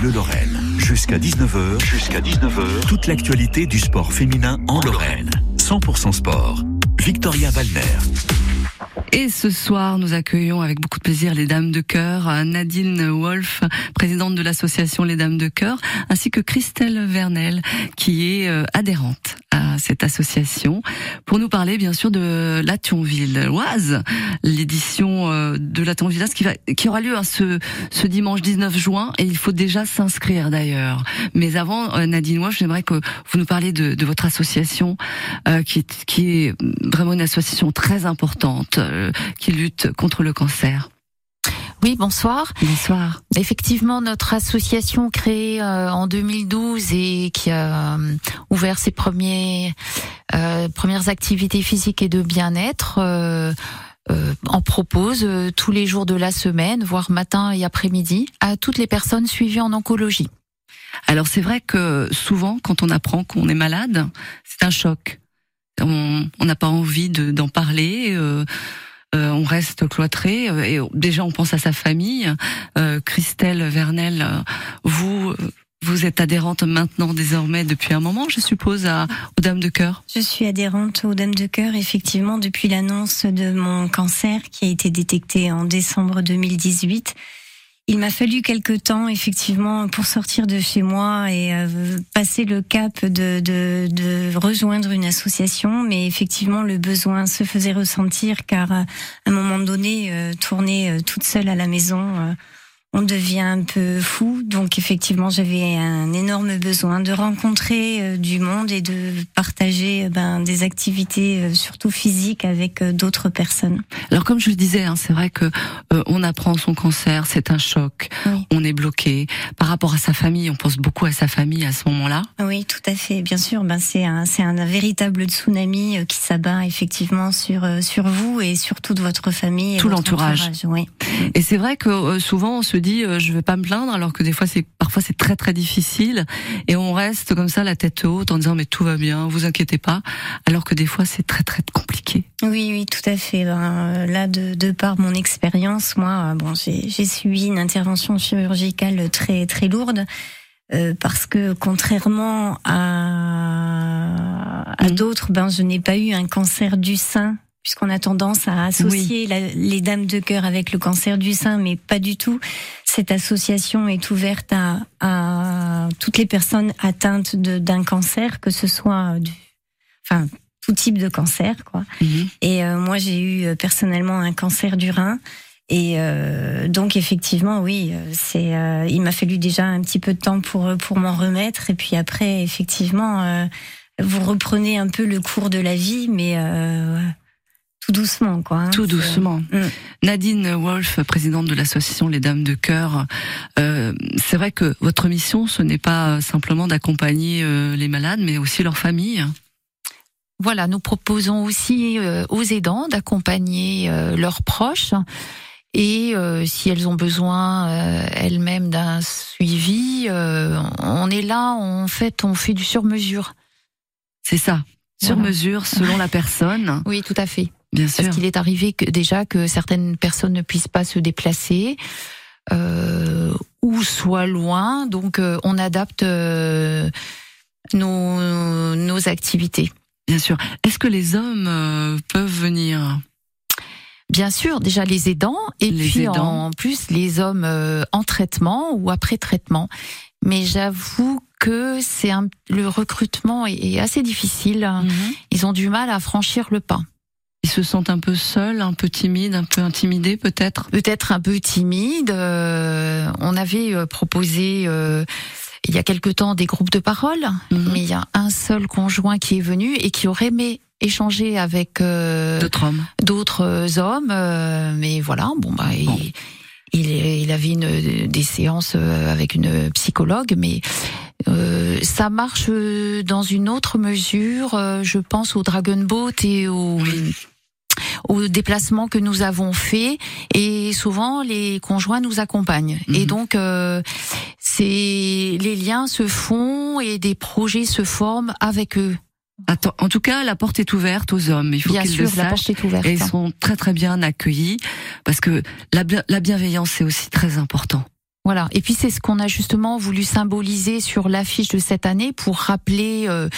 Bleu Lorraine. Jusqu'à 19h, jusqu'à 19h, toute l'actualité du sport féminin en Lorraine. 100% sport. Victoria Valner. Et ce soir, nous accueillons avec beaucoup de plaisir les Dames de Cœur, Nadine Wolf, présidente de l'association Les Dames de Cœur, ainsi que Christelle Vernel, qui est euh, adhérente cette association, pour nous parler bien sûr de la Thionville-Oise, l'édition euh, de la Thionville qui, va, qui aura lieu hein, ce, ce dimanche 19 juin, et il faut déjà s'inscrire d'ailleurs. Mais avant, euh, Nadine Wolf, j'aimerais que vous nous parliez de, de votre association, qui, qui est vraiment une association très importante euh, qui lutte contre le cancer. Oui, bonsoir. Bonsoir. Effectivement, notre association créée euh, en 2012 et qui a euh, ouvert ses premiers, premières activités physiques et de bien-être en propose tous les jours de la semaine, voire matin et après-midi, à toutes les personnes suivies en oncologie. Alors c'est vrai que souvent, quand on apprend qu'on est malade, c'est un choc. On n'a pas envie d'en parler. Euh, euh, on reste cloîtré euh, et déjà on pense à sa famille. Euh, Christelle Vernel, vous vous êtes adhérente maintenant désormais depuis un moment, je suppose, à, aux Dames de Cœur? Je suis adhérente aux Dames de Cœur effectivement depuis l'annonce de mon cancer qui a été détecté en décembre 2018. Il m'a fallu quelque temps, effectivement, pour sortir de chez moi et euh, passer le cap de, de, rejoindre une association. Mais effectivement, le besoin se faisait ressentir car à un moment donné, euh, tourner euh, toute seule à la maison on devient un peu fou. Donc effectivement, j'avais un énorme besoin de rencontrer euh, du monde et de partager euh, ben, des activités, euh, surtout physiques, avec d'autres personnes. Alors comme je le disais, hein, c'est vrai que on apprend son cancer, c'est un choc, on est bloqué. Par rapport à sa famille, on pense beaucoup à sa famille à ce moment-là. Oui, tout à fait. Bien sûr, ben c'est un c'est un véritable tsunami qui s'abat effectivement sur sur vous et sur toute votre famille, et tout l'entourage. Oui. Et c'est vrai que souvent on se dit euh, je vais pas me plaindre alors que des fois c'est parfois c'est très très difficile et on reste comme ça la tête haute en disant mais tout va bien, vous inquiétez pas alors que des fois c'est très très compliqué. Oui oui tout à fait. Ben, euh, là de, de par mon expérience moi euh, bon j'ai suivi une intervention chirurgicale très très lourde. parce que contrairement à, à mmh. d'autres, ben je n'ai pas eu un cancer du sein puisqu'on a tendance à associer les dames de cœur avec le cancer du sein, mais pas du tout. Cette association est ouverte à, à toutes les personnes atteintes d'un cancer, que ce soit du, enfin tout type de cancer, quoi. Mhm. Et euh, moi, j'ai eu euh, personnellement un cancer du rein. Et euh, donc effectivement, oui, c'est. il m'a fallu déjà un petit peu de temps pour pour m'en remettre. Et puis après, effectivement, vous reprenez un peu le cours de la vie, mais tout doucement, quoi. Hein, tout doucement. Mm. Nadine Wolf, présidente de l'association Les Dames de Cœur. Euh, c'est vrai que votre mission, ce n'est pas simplement d'accompagner euh, les malades, mais aussi leurs familles. Voilà, nous proposons aussi euh, aux aidants d'accompagner leurs proches. Et si elles ont besoin elles-mêmes d'un suivi, on est là, en fait, on fait du sur-mesure. C'est ça, sur mesure selon la personne. Oui, tout à fait. Bien sûr. Parce qu'il est arrivé que déjà que certaines personnes ne puissent pas se déplacer euh, ou soit loin, donc euh, on adapte euh, nos, nos activités. Bien sûr. Est-ce que les hommes euh, peuvent venir? Bien sûr, déjà les aidants et puis en plus les hommes en traitement ou après traitement. Mais j'avoue que c'est le recrutement est, assez difficile. Mhm. Ils ont du mal à franchir le pas. Ils se sentent un peu seuls, un peu timides, un peu intimidés peut-être? Peut-être un peu timides. Euh, on avait euh, proposé euh, il y a quelque temps des groupes de parole, mhm. mais il y a un seul conjoint qui est venu et qui aurait aimé échanger avec d'autres hommes. D'autres hommes, mais voilà, bon bah Il, il, avait une, des séances avec une psychologue, mais ça marche dans une autre mesure. je pense au Dragon Boat et au aux déplacements que nous avons faits et souvent les conjoints nous accompagnent. Et mhm. donc euh, c'est les liens se font et des projets se forment avec eux. Attends, en tout cas, la porte est ouverte aux hommes. Il faut qu'ils le sachent. La porte est ouverte. Et ils sont très très bien accueillis parce que la, la bienveillance c'est aussi très important. Voilà. Et puis c'est ce qu'on a justement voulu symboliser sur l'affiche de cette année pour rappeler euh,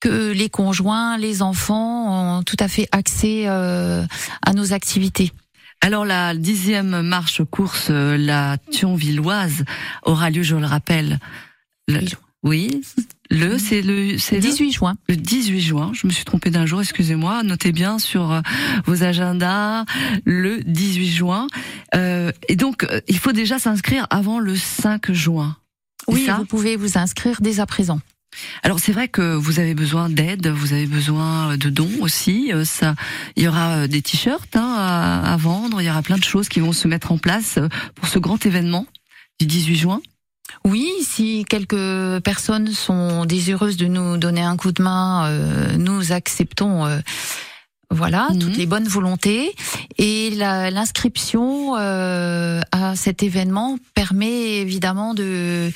que les conjoints, les enfants ont tout à fait accès euh, à nos activités. Alors la dixième marche course, euh, la Thionvilloise, aura lieu, je le rappelle. oui, le, c'est le, c'est 18 juin. Le 18 juin. Je me suis trompée d'un jour, excusez-moi. Notez bien sur euh, vos agendas le 18 juin. Euh, et donc, il faut déjà s'inscrire avant le 5 juin. Oui, vous pouvez vous inscrire dès à présent. Alors c'est vrai que vous avez besoin d'aide, vous avez besoin de dons aussi. Ça, il y aura des t-shirts hein, à, à, vendre, il y aura plein de choses qui vont se mettre en place pour ce grand événement du 18 juin. Oui, si quelques personnes sont désireuses de nous donner un coup de main, euh, nous acceptons. Euh, voilà, mhm. toutes les bonnes volontés. Et l'inscription euh, à cet événement permet évidemment de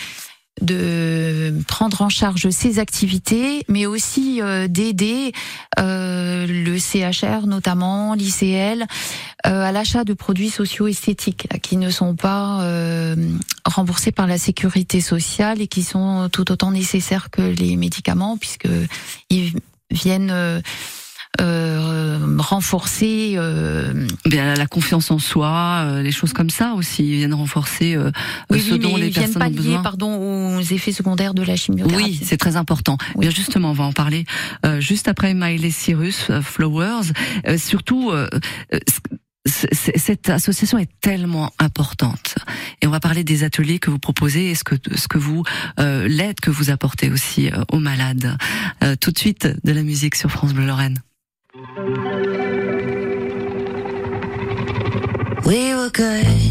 de prendre en charge ces activités, mais aussi euh, d'aider euh, le CHR, notamment l'ICL, euh, à l'achat de produits socio-esthétiques qui ne sont pas remboursés par la sécurité sociale et qui sont tout autant nécessaires que les médicaments, puisque ils viennent renforcer euh, Bien, la confiance en soi, euh, les choses comme ça aussi ils viennent renforcer euh, oui, ce oui, dont mais les ils viennent personnes pas lier, pardon, aux effets secondaires de la chimiothérapie. Oui, c'est très important. Oui. Bien justement, on va en parler juste après Miley Cyrus, Flowers. surtout cette association est tellement importante et on va parler des ateliers que vous proposez et ce que ce que vous euh, l'aide que vous apportez aussi euh, aux malades. Euh, tout de suite de la musique sur France Bleu Lorraine. We were good,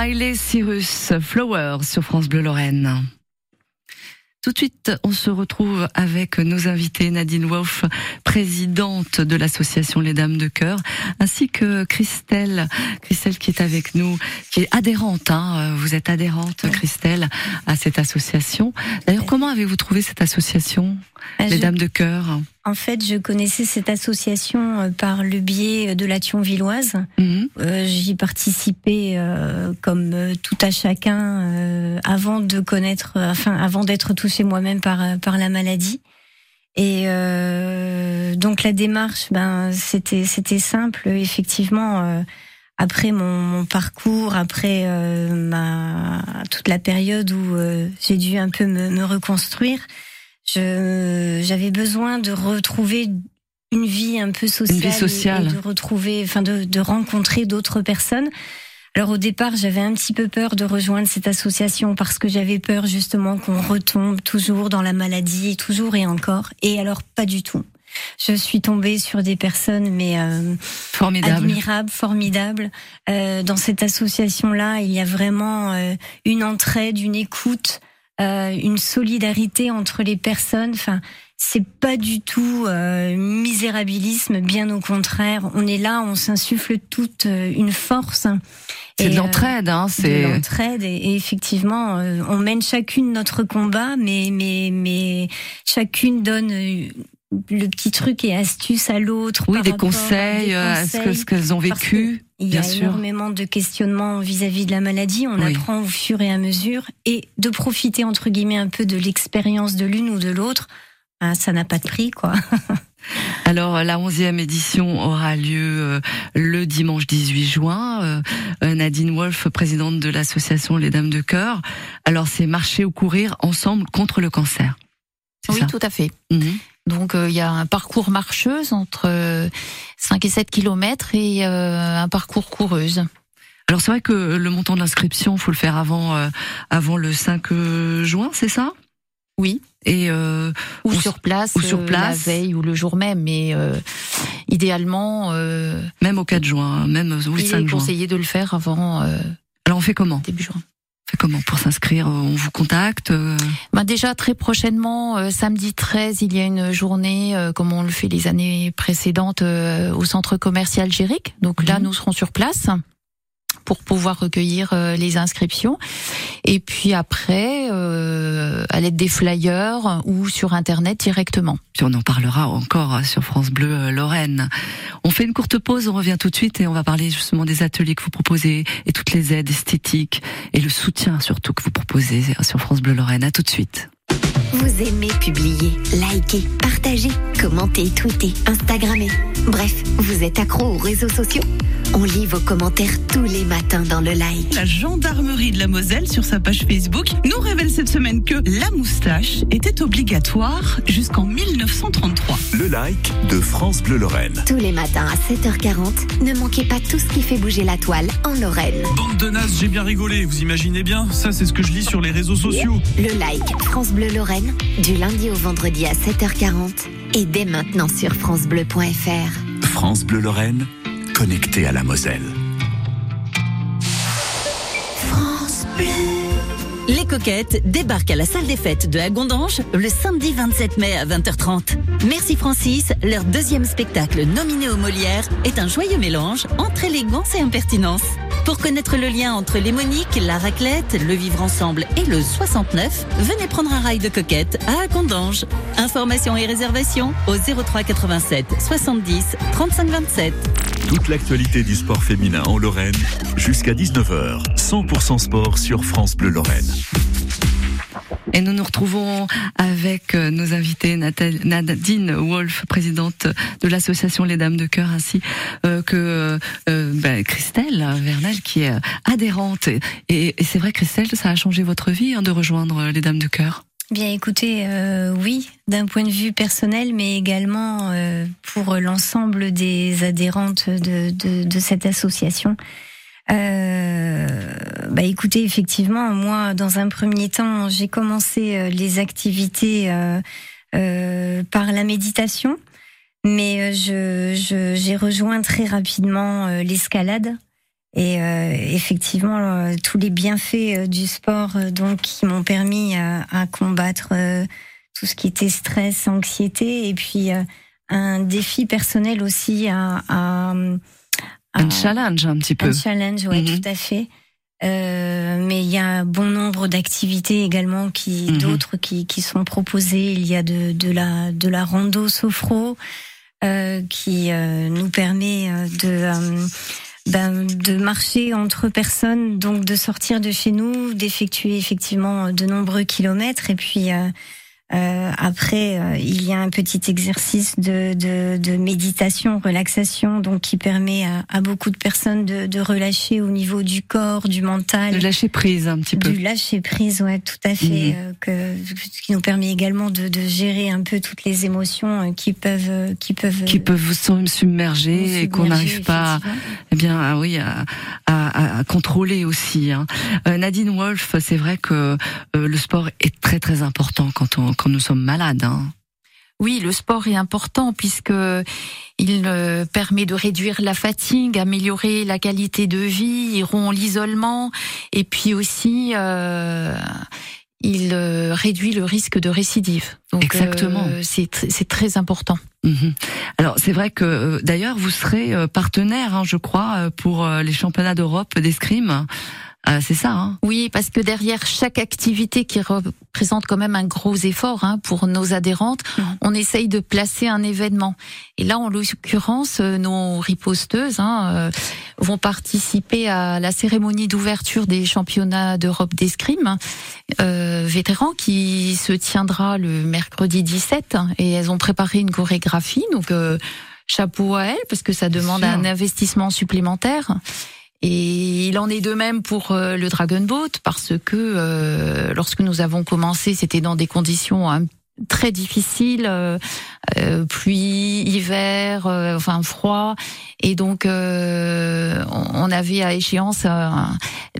Miley Cyrus, Flowers sur France Bleu Lorraine. Tout de suite, on se retrouve avec nos invités, Nadine Wolf, présidente de l'association Les Dames de Cœur, ainsi que Christelle, Christelle qui est avec nous, qui est adhérente. Hein, vous êtes adhérente, Christelle, à cette association. D'ailleurs, comment avez-vous trouvé cette association, bah, Les Dames de Cœur? En fait, je connaissais cette association euh, par le biais de la Thionvilloise. Mhm. Euh, j'y participais euh, comme tout à chacun avant de connaître, enfin avant d'être touché moi-même par par la maladie. Et donc la démarche, ben c'était c'était simple. Effectivement, après mon, parcours, après ma toute la période où j'ai dû un peu me, me reconstruire j'avais besoin de retrouver une vie un peu sociale, Et, de retrouver, enfin de, de rencontrer d'autres personnes. Alors au départ, j'avais un petit peu peur de rejoindre cette association parce que j'avais peur justement qu'on retombe toujours dans la maladie, toujours et encore. Et alors pas du tout. Je suis tombée sur des personnes mais euh, formidables, admirables, formidables. Euh, dans cette association-là, il y a vraiment euh, une entraide, une écoute, euh, une solidarité entre les personnes. Enfin, c'est pas du tout euh, misérabilisme, bien au contraire. On est là, on s'insuffle toute euh, une force. C'est de l'entraide, hein. C'est de l'entraide et, effectivement, on mène chacune notre combat, mais mais mais chacune donne le petit truc et astuce à l'autre. Oui, des conseils, à ce qu'elles ont vécu. Il y a énormément de questionnements vis-à-vis de la maladie. On apprend au fur et à mesure et de profiter entre guillemets un peu de l'expérience de l'une ou de l'autre. Ben, ça n'a pas de prix, quoi. Alors la onzième édition aura lieu euh, le dimanche 18 juin. Euh, euh, Nadine Wolf, présidente de l'association Les Dames de Cœur. Alors c'est marcher ou courir ensemble contre le cancer. Oui, tout à fait. Mhm. Donc il y a un parcours marcheuse entre 5 et 7 kilomètres et euh, un parcours coureuse. Alors c'est vrai que le montant de l'inscription, faut le faire avant euh, avant le 5 euh, juin, c'est ça? Oui. Et ou sur place, ou sur place, la veille ou le jour même, mais idéalement même au 4 juin, même au 5 juin. Il est conseillé de le faire avant. Alors on fait comment? Début juin comment pour s'inscrire On vous contacte bah Déjà très prochainement, euh, samedi 13, il y a une journée, euh, comme on le fait les années précédentes, euh, au centre commercial Géric. Donc là, mhm. nous serons sur place pour pouvoir recueillir euh, les inscriptions. Et puis après, euh, à l'aide des flyers ou sur Internet directement. Puis on en parlera encore sur France Bleu euh, Lorraine. On fait une courte pause, on revient tout de suite et on va parler justement des ateliers que vous proposez et toutes les aides esthétiques et le soutien surtout que vous proposez sur France Bleu Lorraine. À tout de suite. Vous aimez publier, liker, partager, commenter, tweeter, instagrammer. Bref, vous êtes accro aux réseaux sociaux On lit vos commentaires tous les matins dans le like. La gendarmerie de la Moselle sur sa page Facebook nous révèle cette semaine que la moustache était obligatoire jusqu'en 1933. Le like de France Bleu Lorraine. Tous les matins à 7h40, ne manquez pas tout ce qui fait bouger la toile en Lorraine. Bande de nazes, j'ai bien rigolé, vous imaginez bien Ça c'est ce que je lis sur les réseaux sociaux. Le like France Bleu Lorraine, du lundi au vendredi à 7h40 et dès maintenant sur francebleu.fr. France Bleu Lorraine, connecté à la Moselle. France Bleu. Les coquettes débarquent à la salle des fêtes de Agondange le samedi 27 mai à 20h30. Merci Francis, leur deuxième spectacle nominé aux Molières est un joyeux mélange entre élégance et impertinence. Pour connaître le lien entre les Moniques, la raclette, le vivre ensemble et le 69, venez prendre un rail de coquette à Agondange. Informations et réservations au 03 87 70 35 27. Toute l'actualité du sport féminin en Lorraine jusqu'à 19h. 100% sport sur France Bleu Lorraine. Et nous nous retrouvons avec euh, nos invités Nadine Wolf, présidente de l'association Les Dames de Cœur, ainsi euh, que euh, ben, Christelle Vernel, qui est adhérente. Et, c'est vrai, Christelle, ça a changé votre vie hein, de rejoindre Les Dames de Cœur? Bien écoutez, oui, d'un point de vue personnel, mais également pour l'ensemble des adhérentes de, de, cette association. Euh, bah écoutez, effectivement, moi, dans un premier temps, j'ai commencé euh, les activités euh, euh, par la méditation, mais je j'ai rejoint très rapidement l'escalade. Et effectivement, tous les bienfaits du sport, donc, qui m'ont permis à, combattre tout ce qui était stress, anxiété, et puis un défi personnel aussi à, un challenge un petit peu. Un challenge, oui, mhm. tout à fait. Euh, mais il y a bon nombre d'activités également qui mhm. d'autres qui, qui sont proposées. Il y a de, de la de la rando sophro euh, qui euh, nous permet euh, de euh, ben, de marcher entre personnes, donc de sortir de chez nous, d'effectuer effectivement de nombreux kilomètres. Et puis euh, après, euh, il y a un petit exercice de, de, de, méditation, relaxation, donc qui permet à, à beaucoup de personnes de, de, relâcher au niveau du corps, du mental. De lâcher prise un petit peu. Du lâcher prise, ouais, tout à fait. Mhm. Euh, que, qui nous permet également de, de, gérer un peu toutes les émotions euh, qui peuvent, qui peuvent, qui peuvent vous submerger, et qu'on n'arrive pas, eh bien, ah oui, à, à, à, contrôler aussi. Hein. Nadine Wolf, c'est vrai que le sport est très très important quand on quand nous sommes malades. Hein. Oui, le sport est important puisque il euh, permet de réduire la fatigue, améliorer la qualité de vie, il rompt l'isolement et puis aussi euh, il euh, réduit le risque de récidive. Donc, Exactement. c'est très important. Mhm. Alors c'est vrai que d'ailleurs vous serez partenaire, hein, je crois, pour les championnats d'Europe d'escrime. Ah, c'est ça. Hein oui, parce que derrière chaque activité qui représente quand même un gros effort hein, pour nos adhérentes, mmh. on essaye de placer un événement. Et là, en l'occurrence, euh, nos riposteuses hein, euh, vont participer à la cérémonie d'ouverture des championnats d'Europe d'escrime euh, vétérans qui se tiendra le mercredi 17. Et elles ont préparé une chorégraphie, donc euh, chapeau à elles parce que ça demande un investissement supplémentaire. Et il en est de même pour euh, le Dragon Boat parce que euh, lorsque nous avons commencé, c'était dans des conditions un très difficile, euh, euh, pluie, hiver, euh, enfin froid, et donc on avait à échéance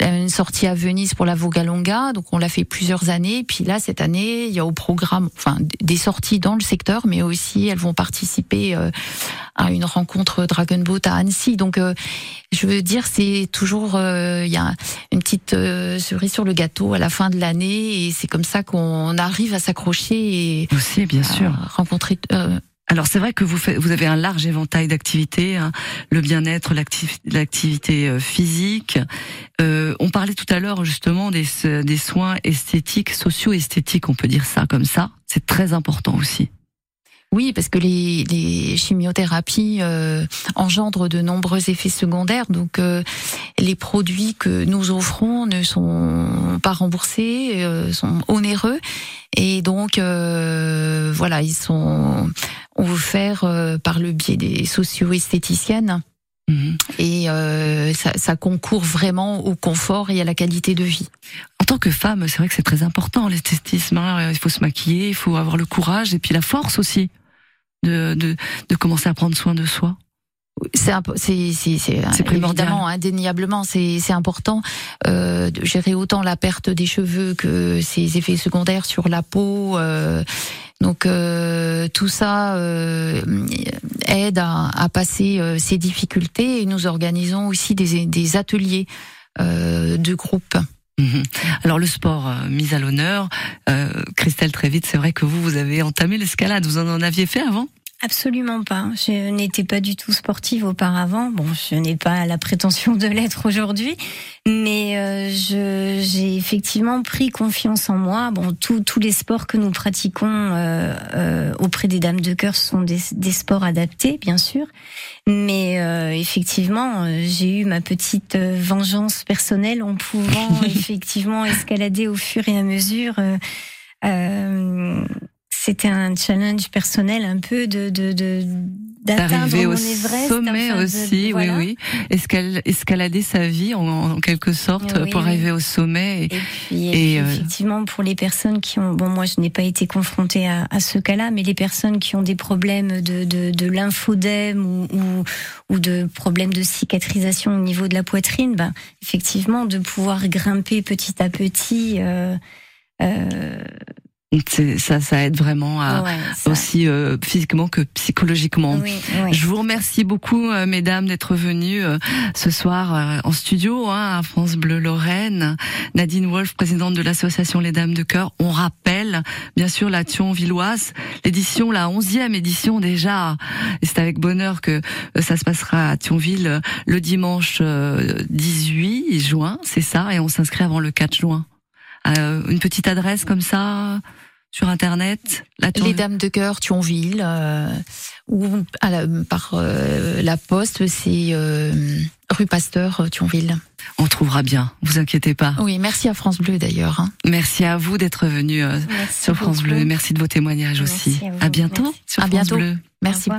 une sortie à Venise pour la Vogalonga, donc on l'a fait plusieurs années. Puis là cette année, il y a au programme, enfin des sorties dans le secteur, mais aussi elles vont participer à une rencontre Dragon Boat à Annecy. Donc je veux dire, c'est toujours il y a une petite cerise sur le gâteau à la fin de l'année, et c'est comme ça qu'on arrive à s'accrocher aussi, bien sûr, rencontrer. Euh, alors c'est vrai que vous, vous avez un large éventail d'activités, hein. le bien-être, l'activité euh, physique. Euh, on parlait tout à l'heure justement des, des soins esthétiques, socio-esthétiques, on peut dire ça comme ça. C'est très important aussi. Oui, parce que les, les chimiothérapies euh, engendrent de nombreux effets secondaires. Donc, euh, les produits que nous offrons ne sont pas remboursés, euh, sont onéreux, et donc voilà, ils sont offerts par le biais des socio-esthéticiennes. Mhm. Et ça, ça, concourt vraiment au confort et à la qualité de vie. En tant que femme, c'est vrai que c'est très important l'esthétisme. Hein. Il faut se maquiller, il faut avoir le courage et puis la force aussi de, de, de commencer à prendre soin de soi c'est c'est évidemment indéniablement c'est c'est important euh, de gérer autant la perte des cheveux que ses effets secondaires sur la peau euh, donc euh, tout ça euh, aide à, passer euh, ces difficultés et nous organisons aussi des ateliers de groupe Mhm. Alors le sport mis à l'honneur, Christelle très vite, c'est vrai que vous vous avez entamé l'escalade. Vous en aviez fait avant? Absolument pas. Je n'étais pas du tout sportive auparavant. Bon, je n'ai pas la prétention de l'être aujourd'hui, mais euh, j'ai effectivement pris confiance en moi. Bon, tous les sports que nous pratiquons euh, euh, auprès des dames de cœur sont des, des sports adaptés, bien sûr. Mais euh, effectivement, j'ai eu ma petite vengeance personnelle en pouvant effectivement escalader au fur et à mesure. Euh, c'était un challenge personnel un peu de, de, de d'arriver au sommet aussi, oui, oui. escalader sa vie en, quelque sorte pour arriver au sommet. Et, puis, euh, effectivement, pour les personnes qui ont, bon, moi, je n'ai pas été confrontée à, à ce cas-là, mais les personnes qui ont des problèmes de, de, de lymphodème ou, ou, ou, de problèmes de cicatrisation au niveau de la poitrine, ben, effectivement, de pouvoir grimper petit à petit. Euh, euh, Ça, ça aide vraiment à, aussi euh, physiquement que psychologiquement. Je vous remercie beaucoup, euh, mesdames, d'être venues euh, ce soir en studio hein, à France Bleu Lorraine. Nadine Wolf, présidente de l'association Les Dames de Cœur. On rappelle, bien sûr, la Thionvilloise, l'édition, la onzième édition déjà. Et c'est avec bonheur que ça se passera à Thionville le dimanche 18 juin, c'est ça, et on s'inscrit avant le 4 juin. Euh, une petite adresse comme ça sur internet Les Dames de Cœur, Thionville, euh, ou par euh, la poste, c'est rue Pasteur, Thionville. On trouvera bien, vous inquiétez pas. Oui, merci à France Bleu d'ailleurs. Hein. Merci à vous d'être venu sur France Bleu. Merci de vos témoignages aussi. À, bientôt sur France Bleu. Merci.